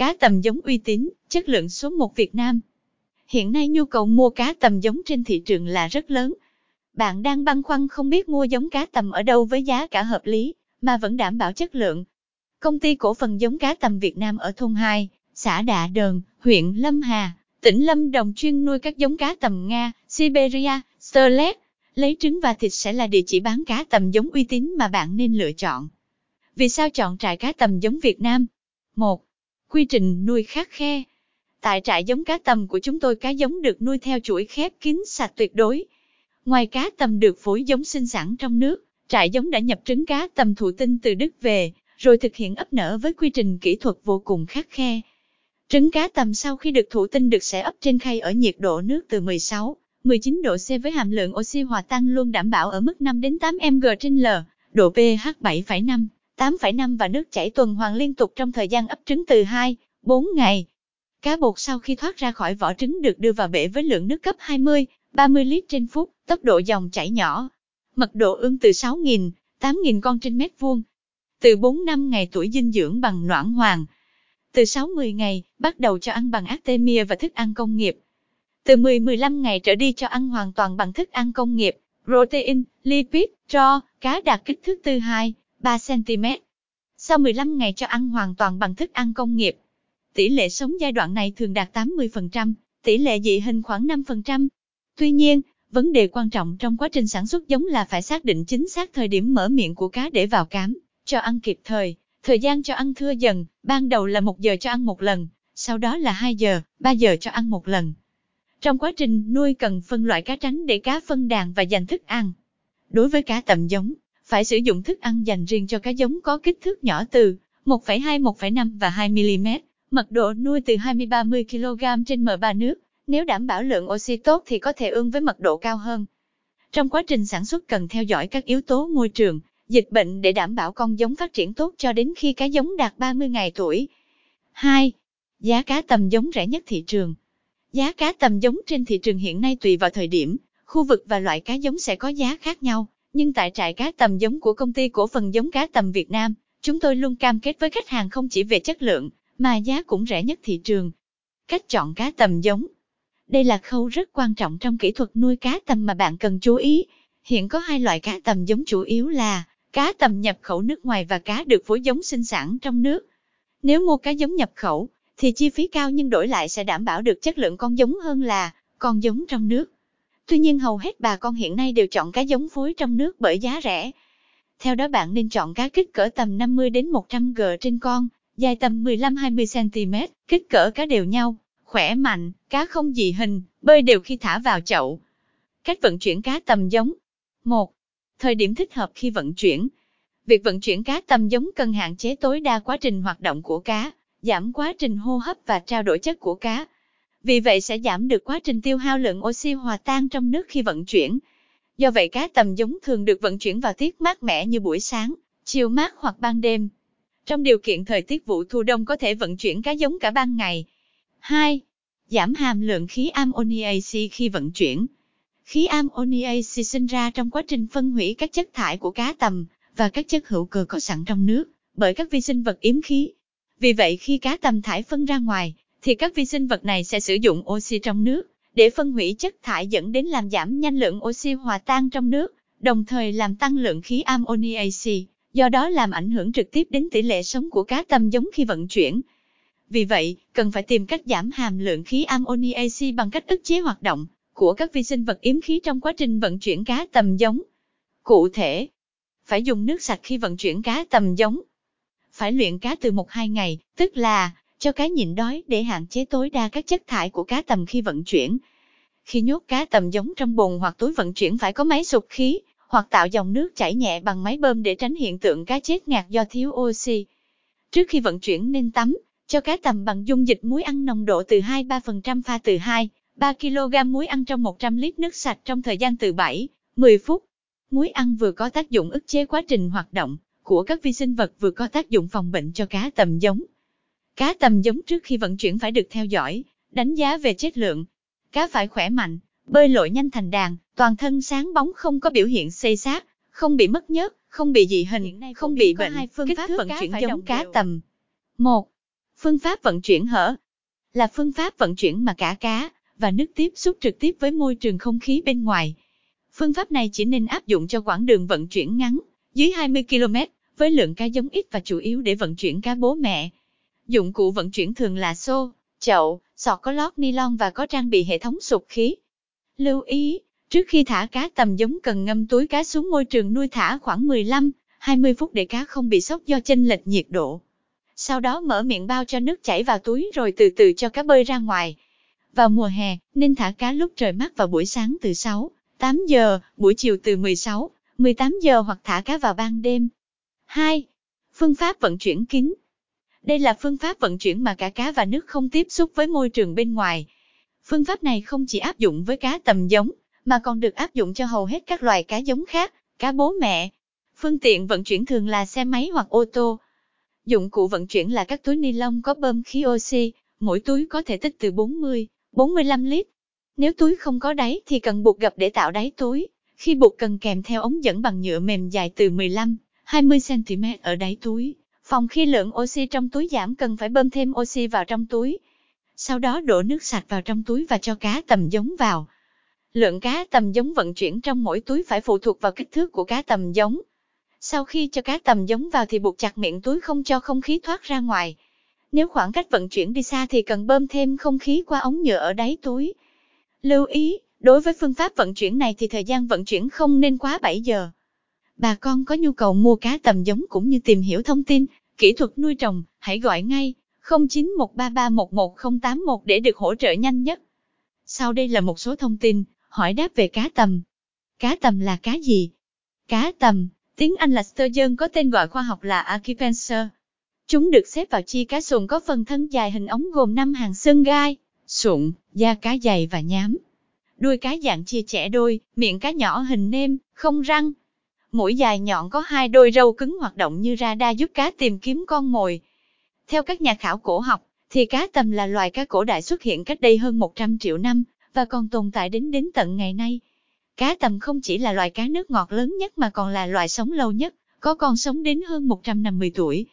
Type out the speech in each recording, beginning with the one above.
Cá tầm giống uy tín, chất lượng số 1 Việt Nam. Hiện nay nhu cầu mua cá tầm giống trên thị trường là rất lớn. Bạn đang băn khoăn không biết mua giống cá tầm ở đâu với giá cả hợp lý, mà vẫn đảm bảo chất lượng. Công ty cổ phần giống cá tầm Việt Nam ở thôn 2, xã Đạ Đờn, huyện Lâm Hà, tỉnh Lâm Đồng chuyên nuôi các giống cá tầm Nga, Siberia, Sterlet. Lấy trứng và thịt sẽ là địa chỉ bán cá tầm giống uy tín mà bạn nên lựa chọn. Vì sao chọn trại cá tầm giống Việt Nam? 1. Quy trình nuôi khắc khe. Tại trại giống cá tầm của chúng tôi cá giống được nuôi theo chuỗi khép kín sạch tuyệt đối. Ngoài cá tầm được phối giống sinh sản trong nước, trại giống đã nhập trứng cá tầm thụ tinh từ Đức về, rồi thực hiện ấp nở với quy trình kỹ thuật vô cùng khắc khe. Trứng cá tầm sau khi được thụ tinh được sẽ ấp trên khay ở nhiệt độ nước từ 16, 19 độ C với hàm lượng oxy hòa tan luôn đảm bảo ở mức 5 đến 8 mg trên L, độ pH 7,5, 8,5 và nước chảy tuần hoàn liên tục trong thời gian ấp trứng từ 2, 4 ngày. Cá bột sau khi thoát ra khỏi vỏ trứng được đưa vào bể với lượng nước cấp 20, 30 lít trên phút, tốc độ dòng chảy nhỏ. Mật độ ương từ 6.000, 8.000 con trên mét vuông. Từ 4 năm ngày tuổi dinh dưỡng bằng noãn hoàng. Từ 6-10 ngày, bắt đầu cho ăn bằng Artemia và thức ăn công nghiệp. Từ 10-15 ngày trở đi cho ăn hoàn toàn bằng thức ăn công nghiệp, protein, lipid, cho, cá đạt kích thước từ 2, 3 cm. Sau 15 ngày cho ăn hoàn toàn bằng thức ăn công nghiệp. Tỷ lệ sống giai đoạn này thường đạt 80%, tỷ lệ dị hình khoảng 5%. Tuy nhiên, vấn đề quan trọng trong quá trình sản xuất giống là phải xác định chính xác thời điểm mở miệng của cá để vào cám, cho ăn kịp thời. Thời gian cho ăn thưa dần, ban đầu là 1 giờ cho ăn một lần, sau đó là 2 giờ, 3 giờ cho ăn một lần. Trong quá trình nuôi cần phân loại cá tránh để cá phân đàn và dành thức ăn. Đối với cá tầm giống, phải sử dụng thức ăn dành riêng cho cá giống có kích thước nhỏ từ 1,2, 1,5 và 2 mm, mật độ nuôi từ 20-30 kg trên M3 nước. Nếu đảm bảo lượng oxy tốt thì có thể ương với mật độ cao hơn. Trong quá trình sản xuất cần theo dõi các yếu tố môi trường, dịch bệnh để đảm bảo con giống phát triển tốt cho đến khi cá giống đạt 30 ngày tuổi. 2. Giá cá tầm giống rẻ nhất thị trường. Giá cá tầm giống trên thị trường hiện nay tùy vào thời điểm, khu vực và loại cá giống sẽ có giá khác nhau, nhưng tại trại cá tầm giống của công ty cổ phần giống cá tầm Việt Nam, chúng tôi luôn cam kết với khách hàng không chỉ về chất lượng, mà giá cũng rẻ nhất thị trường. Cách chọn cá tầm giống Đây là khâu rất quan trọng trong kỹ thuật nuôi cá tầm mà bạn cần chú ý. Hiện có hai loại cá tầm giống chủ yếu là cá tầm nhập khẩu nước ngoài và cá được phối giống sinh sản trong nước. Nếu mua cá giống nhập khẩu, thì chi phí cao nhưng đổi lại sẽ đảm bảo được chất lượng con giống hơn là con giống trong nước. Tuy nhiên hầu hết bà con hiện nay đều chọn cá giống phối trong nước bởi giá rẻ. Theo đó bạn nên chọn cá kích cỡ tầm 50 đến 100 g trên con, dài tầm 15-20 cm, kích cỡ cá đều nhau, khỏe mạnh, cá không dị hình, bơi đều khi thả vào chậu. Cách vận chuyển cá tầm giống 1. Thời điểm thích hợp khi vận chuyển Việc vận chuyển cá tầm giống cần hạn chế tối đa quá trình hoạt động của cá, giảm quá trình hô hấp và trao đổi chất của cá. Vì vậy sẽ giảm được quá trình tiêu hao lượng oxy hòa tan trong nước khi vận chuyển. Do vậy cá tầm giống thường được vận chuyển vào tiết mát mẻ như buổi sáng, chiều mát hoặc ban đêm. Trong điều kiện thời tiết vụ thu đông có thể vận chuyển cá giống cả ban ngày. 2. Giảm hàm lượng khí ammoniac khi vận chuyển. Khí ammoniac sinh ra trong quá trình phân hủy các chất thải của cá tầm và các chất hữu cơ có sẵn trong nước bởi các vi sinh vật yếm khí. Vì vậy khi cá tầm thải phân ra ngoài, thì các vi sinh vật này sẽ sử dụng oxy trong nước để phân hủy chất thải dẫn đến làm giảm nhanh lượng oxy hòa tan trong nước, đồng thời làm tăng lượng khí ammoniac, do đó làm ảnh hưởng trực tiếp đến tỷ lệ sống của cá tầm giống khi vận chuyển. Vì vậy, cần phải tìm cách giảm hàm lượng khí ammoniac bằng cách ức chế hoạt động của các vi sinh vật yếm khí trong quá trình vận chuyển cá tầm giống. Cụ thể, phải dùng nước sạch khi vận chuyển cá tầm giống. Phải luyện cá từ 1-2 ngày, tức là cho cá nhịn đói để hạn chế tối đa các chất thải của cá tầm khi vận chuyển. Khi nhốt cá tầm giống trong bồn hoặc túi vận chuyển phải có máy sục khí, hoặc tạo dòng nước chảy nhẹ bằng máy bơm để tránh hiện tượng cá chết ngạt do thiếu oxy. Trước khi vận chuyển nên tắm, cho cá tầm bằng dung dịch muối ăn nồng độ từ 2-3% pha từ 2, 3 kg muối ăn trong 100 lít nước sạch trong thời gian từ 7, 10 phút. Muối ăn vừa có tác dụng ức chế quá trình hoạt động của các vi sinh vật vừa có tác dụng phòng bệnh cho cá tầm giống. Cá tầm giống trước khi vận chuyển phải được theo dõi, đánh giá về chất lượng. Cá phải khỏe mạnh, bơi lội nhanh thành đàn, toàn thân sáng bóng không có biểu hiện xây sát, không bị mất nhớt, không bị dị hình, không bị bệnh. Hai phương kích pháp vận chuyển giống cá tầm. 1. Phương pháp vận chuyển hở là phương pháp vận chuyển mà cả cá và nước tiếp xúc trực tiếp với môi trường không khí bên ngoài. Phương pháp này chỉ nên áp dụng cho quãng đường vận chuyển ngắn, dưới 20 km, với lượng cá giống ít và chủ yếu để vận chuyển cá bố mẹ. Dụng cụ vận chuyển thường là xô, chậu, sọt có lót ni lông và có trang bị hệ thống sụp khí. Lưu ý, trước khi thả cá tầm giống cần ngâm túi cá xuống môi trường nuôi thả khoảng 15, 20 phút để cá không bị sốc do chênh lệch nhiệt độ. Sau đó mở miệng bao cho nước chảy vào túi rồi từ từ cho cá bơi ra ngoài. Vào mùa hè, nên thả cá lúc trời mát vào buổi sáng từ 6, 8 giờ, buổi chiều từ 16, 18 giờ hoặc thả cá vào ban đêm. 2. Phương pháp vận chuyển kín. Đây là phương pháp vận chuyển mà cả cá và nước không tiếp xúc với môi trường bên ngoài. Phương pháp này không chỉ áp dụng với cá tầm giống, mà còn được áp dụng cho hầu hết các loài cá giống khác, cá bố mẹ. Phương tiện vận chuyển thường là xe máy hoặc ô tô. Dụng cụ vận chuyển là các túi ni lông có bơm khí oxy, mỗi túi có thể tích từ 40, 45 lít. Nếu túi không có đáy thì cần buộc gập để tạo đáy túi. Khi buộc cần kèm theo ống dẫn bằng nhựa mềm dài từ 15, 20 cm ở đáy túi. Phòng khi lượng oxy trong túi giảm cần phải bơm thêm oxy vào trong túi. Sau đó đổ nước sạch vào trong túi và cho cá tầm giống vào. Lượng cá tầm giống vận chuyển trong mỗi túi phải phụ thuộc vào kích thước của cá tầm giống. Sau khi cho cá tầm giống vào thì buộc chặt miệng túi không cho không khí thoát ra ngoài. Nếu khoảng cách vận chuyển đi xa thì cần bơm thêm không khí qua ống nhựa ở đáy túi. Lưu ý, đối với phương pháp vận chuyển này thì thời gian vận chuyển không nên quá 7 giờ. Bà con có nhu cầu mua cá tầm giống cũng như tìm hiểu thông tin, kỹ thuật nuôi trồng, hãy gọi ngay 0913311081 để được hỗ trợ nhanh nhất. Sau đây là một số thông tin, hỏi đáp về cá tầm. Cá tầm là cá gì? Cá tầm, tiếng Anh là sturgeon có tên gọi khoa học là Archipenser. Chúng được xếp vào chi cá sụn có phần thân dài hình ống gồm 5 hàng xương gai, sụn, da cá dày và nhám. Đuôi cá dạng chia chẻ đôi, miệng cá nhỏ hình nêm, không răng. Mũi dài nhọn có hai đôi râu cứng hoạt động như radar giúp cá tìm kiếm con mồi. Theo các nhà khảo cổ học, thì cá tầm là loài cá cổ đại xuất hiện cách đây hơn 100 triệu năm, và còn tồn tại đến đến tận ngày nay. Cá tầm không chỉ là loài cá nước ngọt lớn nhất mà còn là loài sống lâu nhất, có con sống đến hơn 150 tuổi.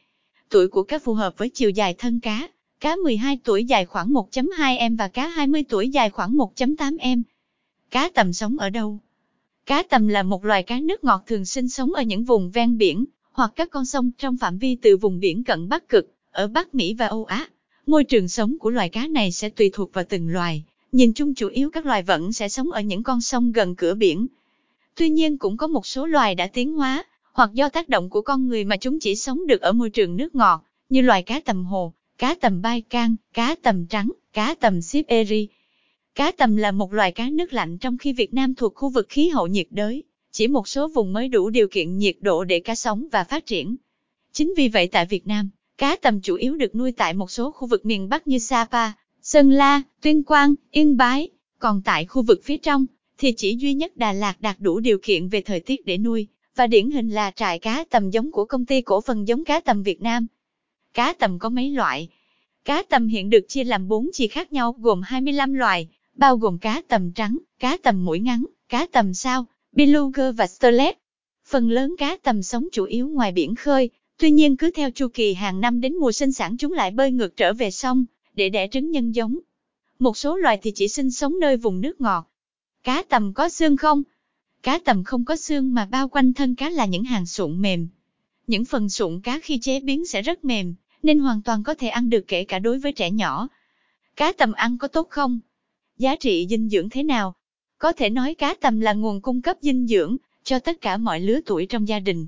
Tuổi của cá phù hợp với chiều dài thân cá, cá 12 tuổi dài khoảng 1.2 m và cá 20 tuổi dài khoảng 1.8 m. Cá tầm sống ở đâu? Cá tầm là một loài cá nước ngọt thường sinh sống ở những vùng ven biển, hoặc các con sông trong phạm vi từ vùng biển cận Bắc Cực, ở Bắc Mỹ và Âu Á. Môi trường sống của loài cá này sẽ tùy thuộc vào từng loài, nhìn chung chủ yếu các loài vẫn sẽ sống ở những con sông gần cửa biển. Tuy nhiên cũng có một số loài đã tiến hóa, hoặc do tác động của con người mà chúng chỉ sống được ở môi trường nước ngọt, như loài cá tầm hồ, cá tầm bai can, cá tầm trắng, cá tầm xíp eri. Cá tầm là một loài cá nước lạnh trong khi Việt Nam thuộc khu vực khí hậu nhiệt đới, chỉ một số vùng mới đủ điều kiện nhiệt độ để cá sống và phát triển. Chính vì vậy tại Việt Nam, cá tầm chủ yếu được nuôi tại một số khu vực miền Bắc như Sapa, Sơn La, Tuyên Quang, Yên Bái, còn tại khu vực phía trong, thì chỉ duy nhất Đà Lạt đạt đủ điều kiện về thời tiết để nuôi, và điển hình là trại cá tầm giống của công ty cổ phần giống cá tầm Việt Nam. Cá tầm có mấy loại? Cá tầm hiện được chia làm 4 chi khác nhau gồm 25 loài, bao gồm cá tầm trắng, cá tầm mũi ngắn, cá tầm sao, beluga và sterlet. Phần lớn cá tầm sống chủ yếu ngoài biển khơi, tuy nhiên cứ theo chu kỳ hàng năm đến mùa sinh sản chúng lại bơi ngược trở về sông, để đẻ trứng nhân giống. Một số loài thì chỉ sinh sống nơi vùng nước ngọt. Cá tầm có xương không? Cá tầm không có xương mà bao quanh thân cá là những hàng sụn mềm. Những phần sụn cá khi chế biến sẽ rất mềm, nên hoàn toàn có thể ăn được kể cả đối với trẻ nhỏ. Cá tầm ăn có tốt không? Giá trị dinh dưỡng thế nào? Có thể nói cá tầm là nguồn cung cấp dinh dưỡng cho tất cả mọi lứa tuổi trong gia đình.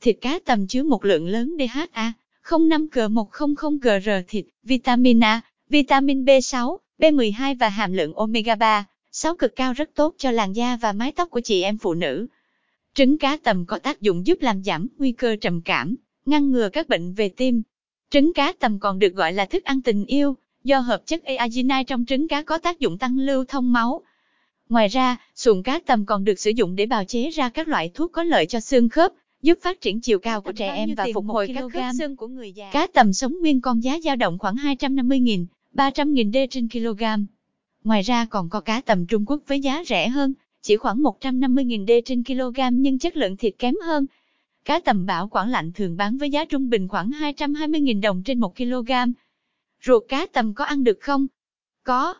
Thịt cá tầm chứa một lượng lớn DHA, 05G100GR thịt, vitamin A, vitamin B6, B12 và hàm lượng omega 3, 6 cực cao rất tốt cho làn da và mái tóc của chị em phụ nữ. Trứng cá tầm có tác dụng giúp làm giảm nguy cơ trầm cảm, ngăn ngừa các bệnh về tim. Trứng cá tầm còn được gọi là thức ăn tình yêu, do hợp chất arginine trong trứng cá có tác dụng tăng lưu thông máu. Ngoài ra, sụn cá tầm còn được sử dụng để bào chế ra các loại thuốc có lợi cho xương khớp, giúp phát triển chiều cao của trẻ em và phục hồi các khớp xương của người già. Cá tầm sống nguyên con giá dao động khoảng 250.000, 300.000 d trên kg. Ngoài ra còn có cá tầm Trung Quốc với giá rẻ hơn, chỉ khoảng 150.000 d trên kg nhưng chất lượng thịt kém hơn. Cá tầm bảo quản lạnh thường bán với giá trung bình khoảng 220.000 đồng trên 1 kg. Ruột cá tầm có ăn được không? Có.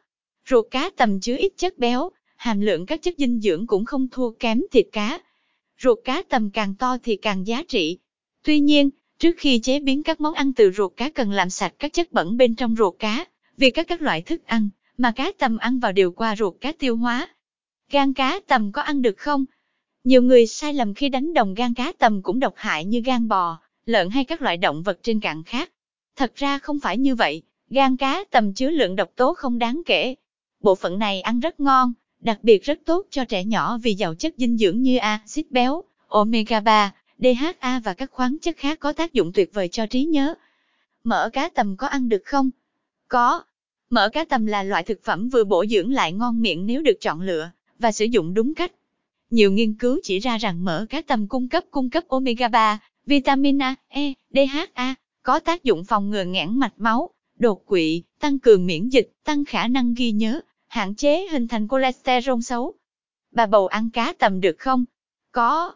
Ruột cá tầm chứa ít chất béo, hàm lượng các chất dinh dưỡng cũng không thua kém thịt cá. Ruột cá tầm càng to thì càng giá trị. Tuy nhiên, trước khi chế biến các món ăn từ ruột cá cần làm sạch các chất bẩn bên trong ruột cá, vì các các loại thức ăn mà cá tầm ăn vào đều qua ruột cá tiêu hóa. Gan cá tầm có ăn được không? Nhiều người sai lầm khi đánh đồng gan cá tầm cũng độc hại như gan bò, lợn hay các loại động vật trên cạn khác. Thật ra không phải như vậy, gan cá tầm chứa lượng độc tố không đáng kể. Bộ phận này ăn rất ngon, đặc biệt rất tốt cho trẻ nhỏ vì giàu chất dinh dưỡng như axit béo, omega 3, DHA và các khoáng chất khác có tác dụng tuyệt vời cho trí nhớ. Mỡ cá tầm có ăn được không? Có. Mỡ cá tầm là loại thực phẩm vừa bổ dưỡng lại ngon miệng nếu được chọn lựa và sử dụng đúng cách. Nhiều nghiên cứu chỉ ra rằng mỡ cá tầm cung cấp cung cấp omega 3, vitamin A, E, DHA, có tác dụng phòng ngừa nghẽn mạch máu, đột quỵ, tăng cường miễn dịch, tăng khả năng ghi nhớ, hạn chế hình thành cholesterol xấu. Bà bầu ăn cá tầm được không? Có.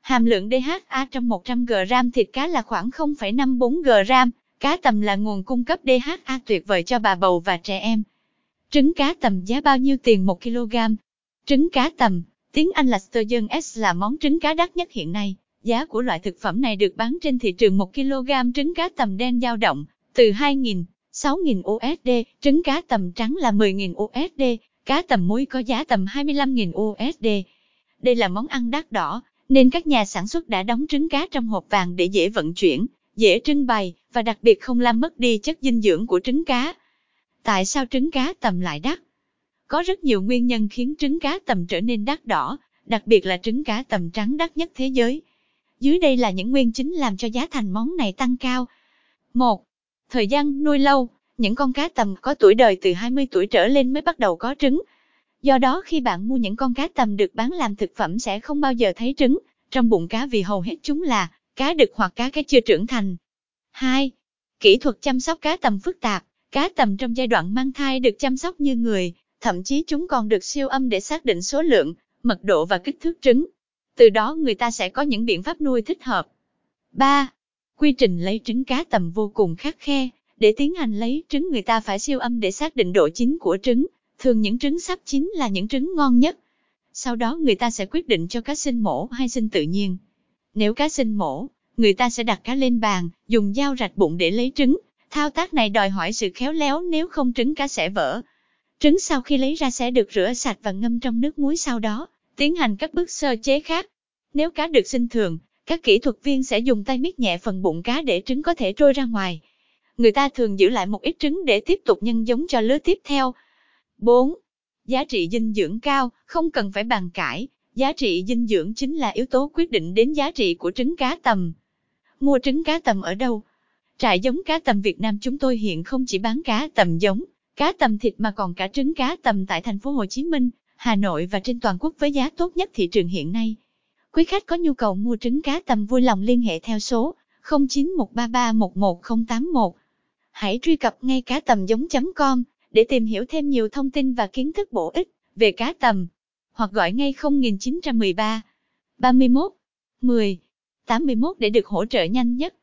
Hàm lượng DHA trong 100 g thịt cá là khoảng 0,54 g. Cá tầm là nguồn cung cấp DHA tuyệt vời cho bà bầu và trẻ em. Trứng cá tầm giá bao nhiêu tiền 1 kg? Trứng cá tầm, tiếng Anh là Sturgeon S là món trứng cá đắt nhất hiện nay. Giá của loại thực phẩm này được bán trên thị trường 1 kg trứng cá tầm đen dao động từ 2.000, 6.000 USD, trứng cá tầm trắng là 10.000 USD, cá tầm muối có giá tầm 25.000 USD. Đây là món ăn đắt đỏ, nên các nhà sản xuất đã đóng trứng cá trong hộp vàng để dễ vận chuyển, dễ trưng bày và đặc biệt không làm mất đi chất dinh dưỡng của trứng cá. Tại sao trứng cá tầm lại đắt? Có rất nhiều nguyên nhân khiến trứng cá tầm trở nên đắt đỏ, đặc biệt là trứng cá tầm trắng đắt nhất thế giới. Dưới đây là những nguyên chính làm cho giá thành món này tăng cao. 1. Thời gian nuôi lâu, những con cá tầm có tuổi đời từ 20 tuổi trở lên mới bắt đầu có trứng. Do đó khi bạn mua những con cá tầm được bán làm thực phẩm sẽ không bao giờ thấy trứng trong bụng cá vì hầu hết chúng là cá đực hoặc cá cái chưa trưởng thành. 2. Kỹ thuật chăm sóc cá tầm phức tạp, cá tầm trong giai đoạn mang thai được chăm sóc như người, thậm chí chúng còn được siêu âm để xác định số lượng, mật độ và kích thước trứng. Từ đó người ta sẽ có những biện pháp nuôi thích hợp. 3. Quy trình lấy trứng cá tầm vô cùng khắc khe, để tiến hành lấy trứng người ta phải siêu âm để xác định độ chín của trứng, thường những trứng sắp chín là những trứng ngon nhất. Sau đó người ta sẽ quyết định cho cá sinh mổ hay sinh tự nhiên. Nếu cá sinh mổ, người ta sẽ đặt cá lên bàn, dùng dao rạch bụng để lấy trứng. Thao tác này đòi hỏi sự khéo léo nếu không trứng cá sẽ vỡ. Trứng sau khi lấy ra sẽ được rửa sạch và ngâm trong nước muối sau đó, tiến hành các bước sơ chế khác. Nếu cá được sinh thường, các kỹ thuật viên sẽ dùng tay miết nhẹ phần bụng cá để trứng có thể trôi ra ngoài. Người ta thường giữ lại một ít trứng để tiếp tục nhân giống cho lứa tiếp theo. 4. Giá trị dinh dưỡng cao, không cần phải bàn cãi, giá trị dinh dưỡng chính là yếu tố quyết định đến giá trị của trứng cá tầm. Mua trứng cá tầm ở đâu? Trại giống cá tầm Việt Nam chúng tôi hiện không chỉ bán cá tầm giống, cá tầm thịt mà còn cả trứng cá tầm tại thành phố Hồ Chí Minh, Hà Nội và trên toàn quốc với giá tốt nhất thị trường hiện nay. Quý khách có nhu cầu mua trứng cá tầm vui lòng liên hệ theo số 0913311081. Hãy truy cập ngay cá tầm giống.com để tìm hiểu thêm nhiều thông tin và kiến thức bổ ích về cá tầm, hoặc gọi ngay 0913 31 10 81 để được hỗ trợ nhanh nhất.